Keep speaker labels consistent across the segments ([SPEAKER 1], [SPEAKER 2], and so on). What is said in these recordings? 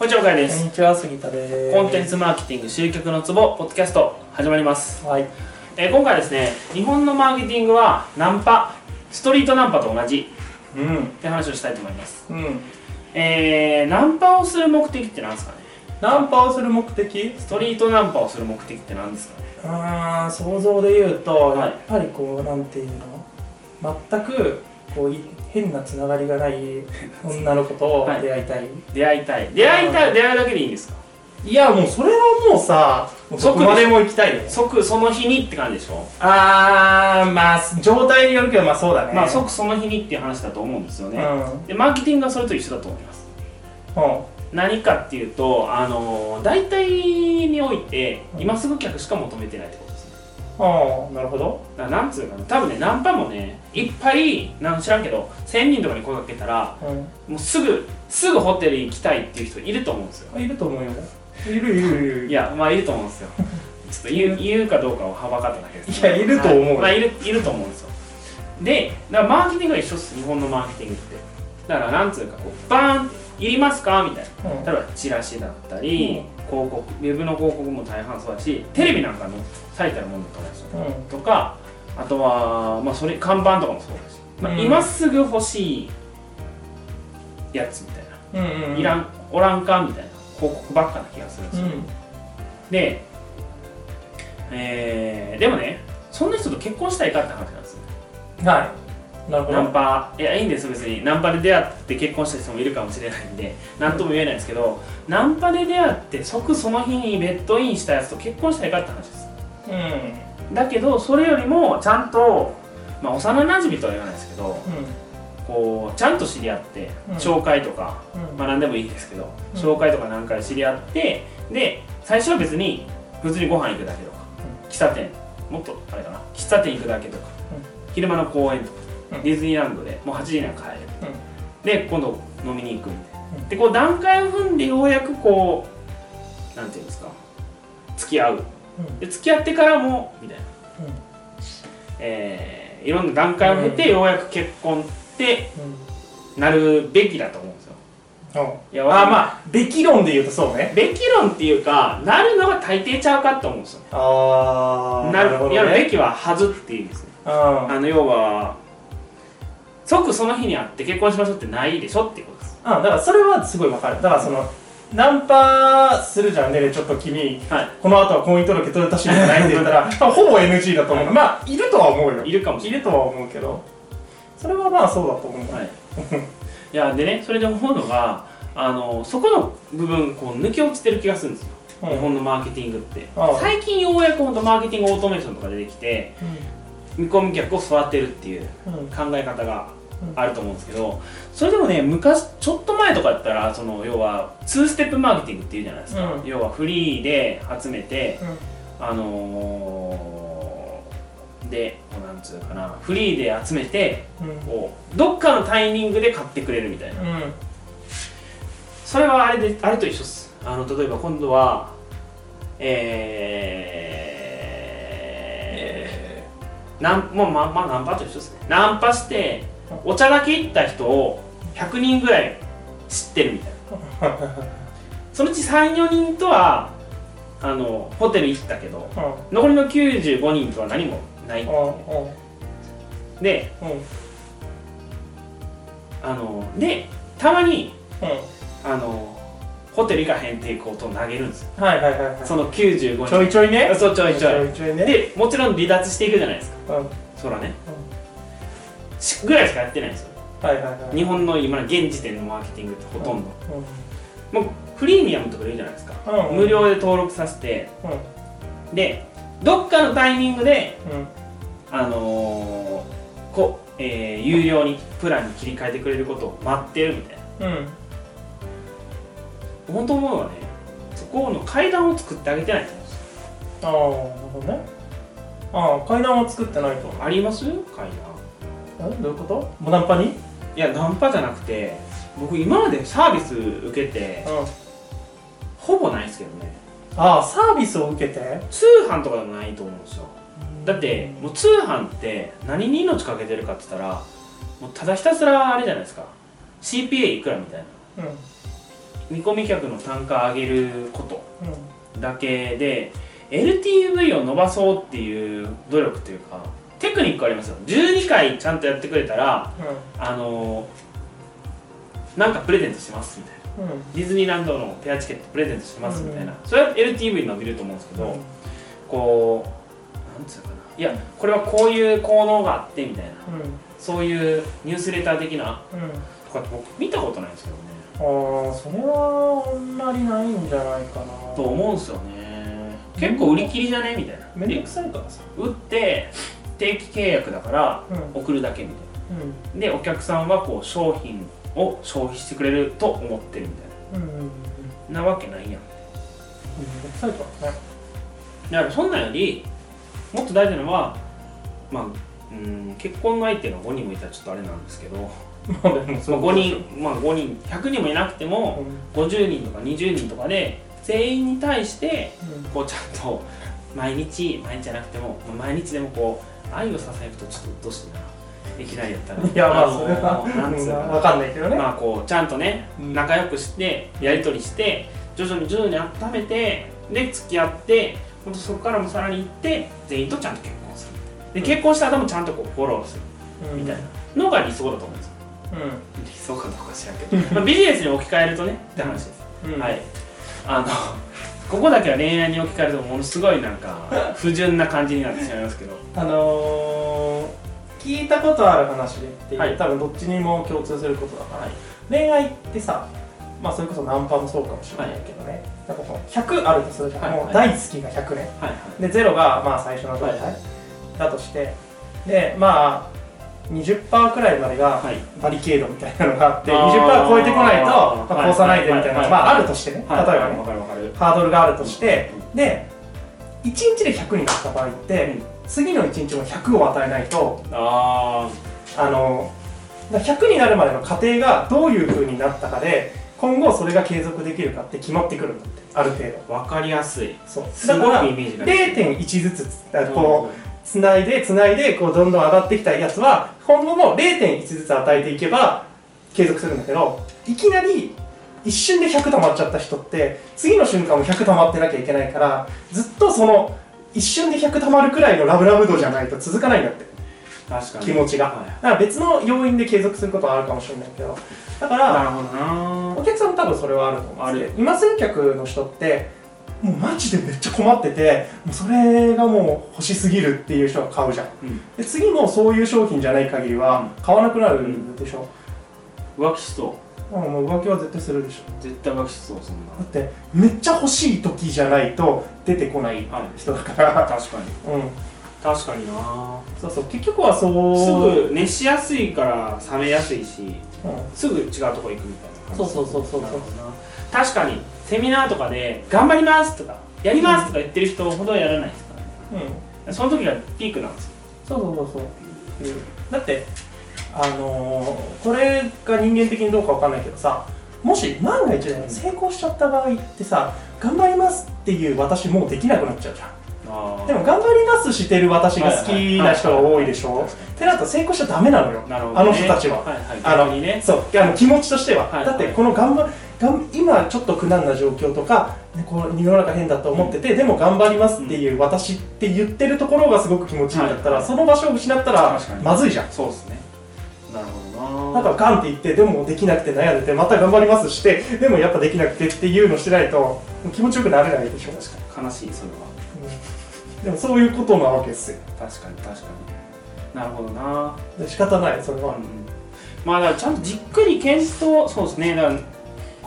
[SPEAKER 1] こんにちは、岡井で
[SPEAKER 2] こん
[SPEAKER 1] す。
[SPEAKER 2] にちは杉田です。
[SPEAKER 1] コンテンツマーケティング集客のツボ、ポッドキャスト、始まります。
[SPEAKER 2] はい。
[SPEAKER 1] えー今回はですね、日本のマーケティングはナンパ、ストリートナンパと同じ
[SPEAKER 2] うん。
[SPEAKER 1] って話をしたいと思います。
[SPEAKER 2] うん。
[SPEAKER 1] えー、ナンパをする目的って何ですかね？
[SPEAKER 2] ナンパをする目的？
[SPEAKER 1] ストリートナンパをする目的って何ですかね？
[SPEAKER 2] あー想像で言うと、
[SPEAKER 1] はい。
[SPEAKER 2] やっぱりこうなんていうの？全くこうい変なつながりがない女の子と
[SPEAKER 1] はい。
[SPEAKER 2] 出会いたい、
[SPEAKER 1] 出会いたい。出会いたい、出会いだけでいいんですか？
[SPEAKER 2] い、やもうそれはもうさもうそこまでも行きたいよ。
[SPEAKER 1] 即その日にって感じでしょ？
[SPEAKER 2] あーまあ状態によるけどまあそうだね。
[SPEAKER 1] まあ即その日にっていう話だと思うんですよね。
[SPEAKER 2] うん。
[SPEAKER 1] で、マーケティングはそれと一緒だと思います。
[SPEAKER 2] うん。
[SPEAKER 1] 何かっていうと、あの大体において
[SPEAKER 2] うん
[SPEAKER 1] 今すぐ客しか求めてないってこと
[SPEAKER 2] ああなるほど。
[SPEAKER 1] だからなんつうかな。多分ねナンパもねいっぱいなん知らんけど1000人とかに声かけたら
[SPEAKER 2] うん
[SPEAKER 1] もうすぐすぐホテル行きたいっていう人いると思うんですよ。
[SPEAKER 2] いると思うよ。いるいるいるい
[SPEAKER 1] やまあいると思うんですよ。ちょっと言う 言うかどうかをはばかっただけです。
[SPEAKER 2] いやいると思うよ。
[SPEAKER 1] はいまあいるいると思うんですよ。でだからマーケティングは一緒です。日本のマーケティングって。だからなんつうかこうバーンっていりますか？みたいな。
[SPEAKER 2] うん
[SPEAKER 1] 例えばチラシだったり、広告ウェブの広告も大半そうだしテレビなんかの最たるものだと思うんですとかあとは、まあ、それ看板とかもそうだし、まあ
[SPEAKER 2] うん。
[SPEAKER 1] 今すぐ欲しいやつみたいな、
[SPEAKER 2] うんうん
[SPEAKER 1] いらんおらんかみたいな広告ばっかな気がするんですよ、
[SPEAKER 2] うん。
[SPEAKER 1] で、えーでもねそんな人と結婚したいかって話なんですよ。
[SPEAKER 2] はい
[SPEAKER 1] ナンパ。いやいいんです別に。ナンパで出会って結婚した人もいるかもしれないんで何とも言えないですけど、ナンパで出会って即その日にベッドインしたやつと結婚したいかって話です。
[SPEAKER 2] うん。
[SPEAKER 1] だけどそれよりもちゃんと、まあ、幼なじみとは言わないですけどこうちゃんと知り合って、
[SPEAKER 2] うん。
[SPEAKER 1] 紹介とか、
[SPEAKER 2] うん。
[SPEAKER 1] まあ何でもいいですけど、
[SPEAKER 2] うん。
[SPEAKER 1] 紹介とか何回知り合ってで最初は別に普通にご飯行くだけとか、喫茶店もっとあれかな喫茶店行くだけとか、昼間の公園とか、
[SPEAKER 2] うん
[SPEAKER 1] ディズニーランドでもう8時には帰る、
[SPEAKER 2] うん。
[SPEAKER 1] で今度飲みに行くみたいな、
[SPEAKER 2] うん。
[SPEAKER 1] でこう段階を踏んでようやくこうなんていうんですか。付き合う。
[SPEAKER 2] うん。
[SPEAKER 1] で付き合ってからもみたいな。えーいろんな段階を経て、ようやく結婚って
[SPEAKER 2] うん。
[SPEAKER 1] なるべきだと思うんですよ。いや
[SPEAKER 2] あまあ。べき論で言うとそうね。
[SPEAKER 1] べき論っていうかなるのが大抵ちゃうかって思うんですよ。
[SPEAKER 2] あ
[SPEAKER 1] なる
[SPEAKER 2] ほど
[SPEAKER 1] やるべ
[SPEAKER 2] ね
[SPEAKER 1] きははずっていう意味ですね。
[SPEAKER 2] あ
[SPEAKER 1] あの要は即その日に会って結婚しましょうってないでしょっていうことです。
[SPEAKER 2] あだからそれはすごいわかるだからそのナンパするじゃんねちょっと君
[SPEAKER 1] は
[SPEAKER 2] この後は婚姻届取れたしじゃないって言ったら 多分ほぼ NG だと思うまあいるとは思うよ
[SPEAKER 1] い。いるかもしれ
[SPEAKER 2] いるとは思うけどそれはまあそうだと思う、
[SPEAKER 1] ない。はい。いやでねそれで思うのがあのそこの部分こう抜け落ちてる気がするんですよ。
[SPEAKER 2] うん
[SPEAKER 1] 日本のマーケティングって。
[SPEAKER 2] ああ
[SPEAKER 1] 最近ようやく本当マーケティングオートメーションとか出てきて見込み客を育てるっていう
[SPEAKER 2] うんうん
[SPEAKER 1] 考え方があると思うんですけどそれでもね昔ちょっと前とかだったらその要は2ステップマーケティングっていうじゃないですか、
[SPEAKER 2] うん。
[SPEAKER 1] 要はフリーで集めて
[SPEAKER 2] うん。
[SPEAKER 1] あのーでなんつうかなフリーで集めてこうどっかのタイミングで買ってくれるみたいな。
[SPEAKER 2] うん。
[SPEAKER 1] それはあれであれと一緒です。あの例えば今度はえー、なんもうまあまあナンパと一緒ですね。ナンパしてお茶だけ行った人を100人ぐらい知ってるみたいな。そのうち34人とはあのホテル行ったけど
[SPEAKER 2] うん。
[SPEAKER 1] 残りの95人とは何もない。
[SPEAKER 2] うんうん。
[SPEAKER 1] で
[SPEAKER 2] うん。
[SPEAKER 1] あのでたまに
[SPEAKER 2] うん。
[SPEAKER 1] あのホテル行かへんっていうことを投げるんですよ。
[SPEAKER 2] はいはいはいはい。
[SPEAKER 1] その95人。
[SPEAKER 2] ちょいちょいね。
[SPEAKER 1] そうちょいちょい。
[SPEAKER 2] ね。
[SPEAKER 1] でもちろん離脱していくじゃないですか。
[SPEAKER 2] うん。
[SPEAKER 1] そらね、しぐらいしかやってないんですよ。
[SPEAKER 2] はいはいはい。
[SPEAKER 1] 日本の今の現時点のマーケティングってほとんど、
[SPEAKER 2] うん。
[SPEAKER 1] もうフリーミアムとか言うじゃないですか、
[SPEAKER 2] うん。
[SPEAKER 1] 無料で登録させて。
[SPEAKER 2] うん。
[SPEAKER 1] でどっかのタイミングで
[SPEAKER 2] うん。
[SPEAKER 1] あのーこえー有料にプランに切り替えてくれることを待ってるみたいな。
[SPEAKER 2] うん。
[SPEAKER 1] 本当思うのはねそこの階段を作ってあげてないと思うんですよ。
[SPEAKER 2] ああなるほどね。ああ階段は作ってないと
[SPEAKER 1] あります？階段。
[SPEAKER 2] えどういうこと？モナンパに？
[SPEAKER 1] いやナンパじゃなくて僕今までサービス受けて
[SPEAKER 2] うん。
[SPEAKER 1] ほぼないですけどね。
[SPEAKER 2] ああサービスを受けて？
[SPEAKER 1] 通販とかでもないと思うんですよ。だってもう通販って何に命かけてるかって言ったらもうただひたすらあれじゃないですか。CPA いくらみたいな。
[SPEAKER 2] うん。
[SPEAKER 1] 見込み客の単価上げること。
[SPEAKER 2] う
[SPEAKER 1] だけで LTV を伸ばそうっていう努力というかテクニックありますよ。12回ちゃんとやってくれたら
[SPEAKER 2] ん。
[SPEAKER 1] あのなんかプレゼントしますみたいな。
[SPEAKER 2] うん。うん
[SPEAKER 1] ディズニーランドのペアチケットプレゼントしますみたいな、それは LTV 伸びると思うんですけど、こうなんつうのかな。いやこれはこういう効能があってみたいな。そういうニュースレター的な
[SPEAKER 2] うん。うん
[SPEAKER 1] とかって僕見たことないんですけどね。
[SPEAKER 2] ああそれはあんまりないんじゃないかな。
[SPEAKER 1] と思うんですよね。結構売り切りじゃね？みたいな。
[SPEAKER 2] めんどくさいからさ。
[SPEAKER 1] 売って定期契約だから
[SPEAKER 2] うん。
[SPEAKER 1] 送るだけみたい
[SPEAKER 2] うん。
[SPEAKER 1] なでお客さんはこう商品を消費してくれると思ってるみたい
[SPEAKER 2] うんうんうん
[SPEAKER 1] ななわけないやん。
[SPEAKER 2] めん
[SPEAKER 1] だからそんなんよりもっと大事なのはまあうん結婚の相手が5人もいたらちょっとあれなんですけど、
[SPEAKER 2] まあ、
[SPEAKER 1] 5人まあ5人100人もいなくても50人とか20人とかで全員に対してこうちゃんと毎日毎日じゃなくてもまあ毎日でもこう愛をささやくとちょっとうっとうしいないきなりやったら。
[SPEAKER 2] いやまあ
[SPEAKER 1] の
[SPEAKER 2] それは
[SPEAKER 1] なんつう
[SPEAKER 2] 分かんないけどね。
[SPEAKER 1] まあこうちゃんとね
[SPEAKER 2] うん。
[SPEAKER 1] 仲良くしてやり取りして徐々に徐々に温めてで付き合ってほんとそこからもさらに行って全員とちゃんと結婚する。で結婚した後もちゃんとこうフォローする。みたいな。のが理想だと思うんですよ。
[SPEAKER 2] う
[SPEAKER 1] 理想かどうか知らんけど、まあ、ビジネスに置き換えるとねって話です、
[SPEAKER 2] ん。うん。
[SPEAKER 1] はい。あのここだけは恋愛に置き換えるとものすごいなんか 不純な感じになってしまいますけど。
[SPEAKER 2] あのー、聞いたことある話でっていう、
[SPEAKER 1] はい。
[SPEAKER 2] 多分どっちにも共通することだから、
[SPEAKER 1] はい。
[SPEAKER 2] 恋愛ってさまあそれこそナンパもそうかもしれないけどね、なんかこう100あるとするじゃん、
[SPEAKER 1] はい。
[SPEAKER 2] もう大好きが100ね。
[SPEAKER 1] はい。はい。
[SPEAKER 2] で0がまあ最初の状態、
[SPEAKER 1] はい。
[SPEAKER 2] だとして。でまあ20%くらいまでが
[SPEAKER 1] はい。
[SPEAKER 2] バリケードみたいなのがあって、
[SPEAKER 1] あー。
[SPEAKER 2] 20%超えてこないと、まあ、
[SPEAKER 1] はい。
[SPEAKER 2] 越さないでみたいなのが、
[SPEAKER 1] はい。
[SPEAKER 2] まああるとしてね、
[SPEAKER 1] はい。
[SPEAKER 2] 例えばね、ハードルがあるとして、で1日で100になった場合って、
[SPEAKER 1] うん。
[SPEAKER 2] 次の1日も100を与えないと
[SPEAKER 1] あ
[SPEAKER 2] あのだから100になるまでの過程がどういう風になったかで今後それが継続できるかって決まってくるんだってある程度。
[SPEAKER 1] あわかりやすい。
[SPEAKER 2] そう。
[SPEAKER 1] す
[SPEAKER 2] だから
[SPEAKER 1] ごくイメージができる。
[SPEAKER 2] 0.1ずつこうつないでつないでこうどんどん上がってきたやつは今後も0.1ずつ与えていけば継続するんだけどいきなり一瞬で100溜まっちゃった人って次の瞬間も100溜まってなきゃいけないからずっとその一瞬で100溜まるくらいのラブラブ度じゃないと続かないんだって。
[SPEAKER 1] 確かに。
[SPEAKER 2] 気持ちが。
[SPEAKER 1] は
[SPEAKER 2] だから別の要因で継続することはあるかもしれないけどだか
[SPEAKER 1] いな
[SPEAKER 2] ら
[SPEAKER 1] るほどな。
[SPEAKER 2] お客さんも多分それはあると思うんです
[SPEAKER 1] あ
[SPEAKER 2] けど今すぐ客の人ってもうマジでめっちゃ困っててもうそれがもう欲しすぎるっていう人が買うじゃん。
[SPEAKER 1] うん。
[SPEAKER 2] で次もそういう商品じゃない限りは買わなくなるでしょ、
[SPEAKER 1] 浮気しそう。
[SPEAKER 2] うん、もう浮気は絶対するでしょ。
[SPEAKER 1] 絶対浮気しそうそんな
[SPEAKER 2] だってめっちゃ欲しい時じゃないと出てこない
[SPEAKER 1] はい
[SPEAKER 2] 人だから。
[SPEAKER 1] 確かに。
[SPEAKER 2] うん。
[SPEAKER 1] 確かにな。
[SPEAKER 2] そうそう。結局はそう
[SPEAKER 1] すぐ熱しやすいから冷めやすいし
[SPEAKER 2] うん。
[SPEAKER 1] すぐ違うとこ行くみたいな
[SPEAKER 2] そうそうそうそう。
[SPEAKER 1] なるほどな。確かにセミナーとかで「頑張ります」とか「やります」とか言ってる人ほどやらないですからね。
[SPEAKER 2] うん。
[SPEAKER 1] その時がピークなんですよ。
[SPEAKER 2] そうそうそうそう、だってあのーこれが人間的にどうかわかんないけどさもし万が一で成功しちゃった場合ってさ頑張りますっていう私もうできなくなっちゃうじゃん。
[SPEAKER 1] あ
[SPEAKER 2] でも頑張りますしてる私が好きな人が多いでしょ。ってなると成功しちゃダメなのよ。
[SPEAKER 1] ね、
[SPEAKER 2] あの人たちは。
[SPEAKER 1] はいはい。
[SPEAKER 2] あのそう。あの気持ちとしては、
[SPEAKER 1] はい。
[SPEAKER 2] だってこの頑張がん今ちょっと苦難な状況とか、ね、こう世の中変だと思ってて、でも頑張りますっていう私って言ってるところがすごく気持ちいいんだったら、
[SPEAKER 1] はい
[SPEAKER 2] その場所を失ったらまずいじゃん。
[SPEAKER 1] そうですね。なるほどな。
[SPEAKER 2] だからガンって言ってでもできなくて悩んでてまた頑張りますしてでもやっぱできなくてっていうのしてないと気持ちよくなれないでしょ。
[SPEAKER 1] 確かに。悲しいそれは。
[SPEAKER 2] うん。でもそういうことなわけですよ。
[SPEAKER 1] 確かに確かに。なるほどな。
[SPEAKER 2] で仕方ないそれは、
[SPEAKER 1] うん。まあだからちゃんとじっくり検討そうですね。だから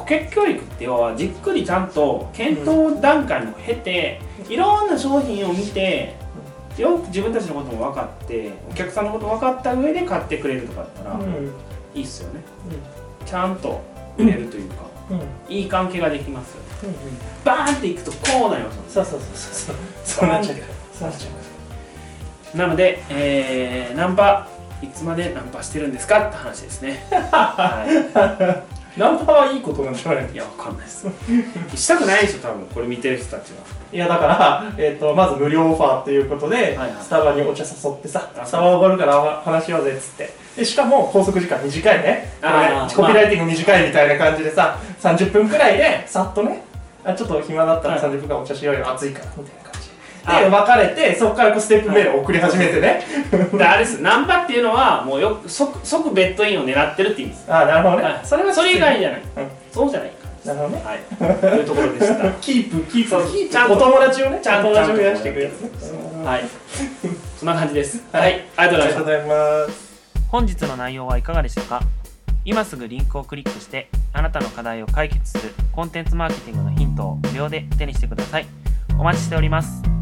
[SPEAKER 1] 顧客教育って要はじっくりちゃんと検討段階も経て、いろんな商品を見てよく自分たちのことも分かってお客さんのこと分かった上で買ってくれるとかだったら、
[SPEAKER 2] うん。
[SPEAKER 1] いいっすよね。ちゃんと売れるというか、いい関係ができますよね。
[SPEAKER 2] うん
[SPEAKER 1] バーンっていくとこうなります
[SPEAKER 2] そうそうそうそうそう。なっちゃう。そうなっちゃう。
[SPEAKER 1] なので、えーナンパいつまでナンパしてるんですかって話ですね、は
[SPEAKER 2] ナンパはいいことなんじゃない
[SPEAKER 1] い、いやわかんないです。したくないでしょ多分。これ見てる人たちは。い
[SPEAKER 2] やだから、えー、とまず無料オファーっていうことで、
[SPEAKER 1] はいはい。
[SPEAKER 2] スタバにお茶誘ってさ
[SPEAKER 1] あ
[SPEAKER 2] スタバおごるから話しようぜっつって。でしかも拘束時間短いね。
[SPEAKER 1] あー
[SPEAKER 2] コピーライティング短いみたいな感じでさ30分くらいでさっとねあちょっと暇だったら
[SPEAKER 1] はい。
[SPEAKER 2] 30分間お茶しようよ。暑いからみたいなで別れてそこからこうステップメールを送り始めてね、
[SPEAKER 1] であれです。ナンパっていうのはもうよ即即ベッドインを狙ってるって意味です。
[SPEAKER 2] ああなるほどね、
[SPEAKER 1] はい。
[SPEAKER 2] それは
[SPEAKER 1] それ以外じゃない、
[SPEAKER 2] うん。
[SPEAKER 1] そうじゃないか。
[SPEAKER 2] なるほどね。
[SPEAKER 1] はい。というところでした。
[SPEAKER 2] キープキープ。キープ。
[SPEAKER 1] ちゃんと
[SPEAKER 2] お友達をね。
[SPEAKER 1] ちゃんと
[SPEAKER 2] お友達を増やしていくやつね
[SPEAKER 1] はい。そんな感じです。
[SPEAKER 2] はい。
[SPEAKER 1] はい、ありがとうございました
[SPEAKER 2] ありがとうございます。
[SPEAKER 1] 本日の内容はいかがでしたか？今すぐリンクをクリックしてあなたの課題を解決するコンテンツマーケティングのヒントを無料で手にしてください。お待ちしております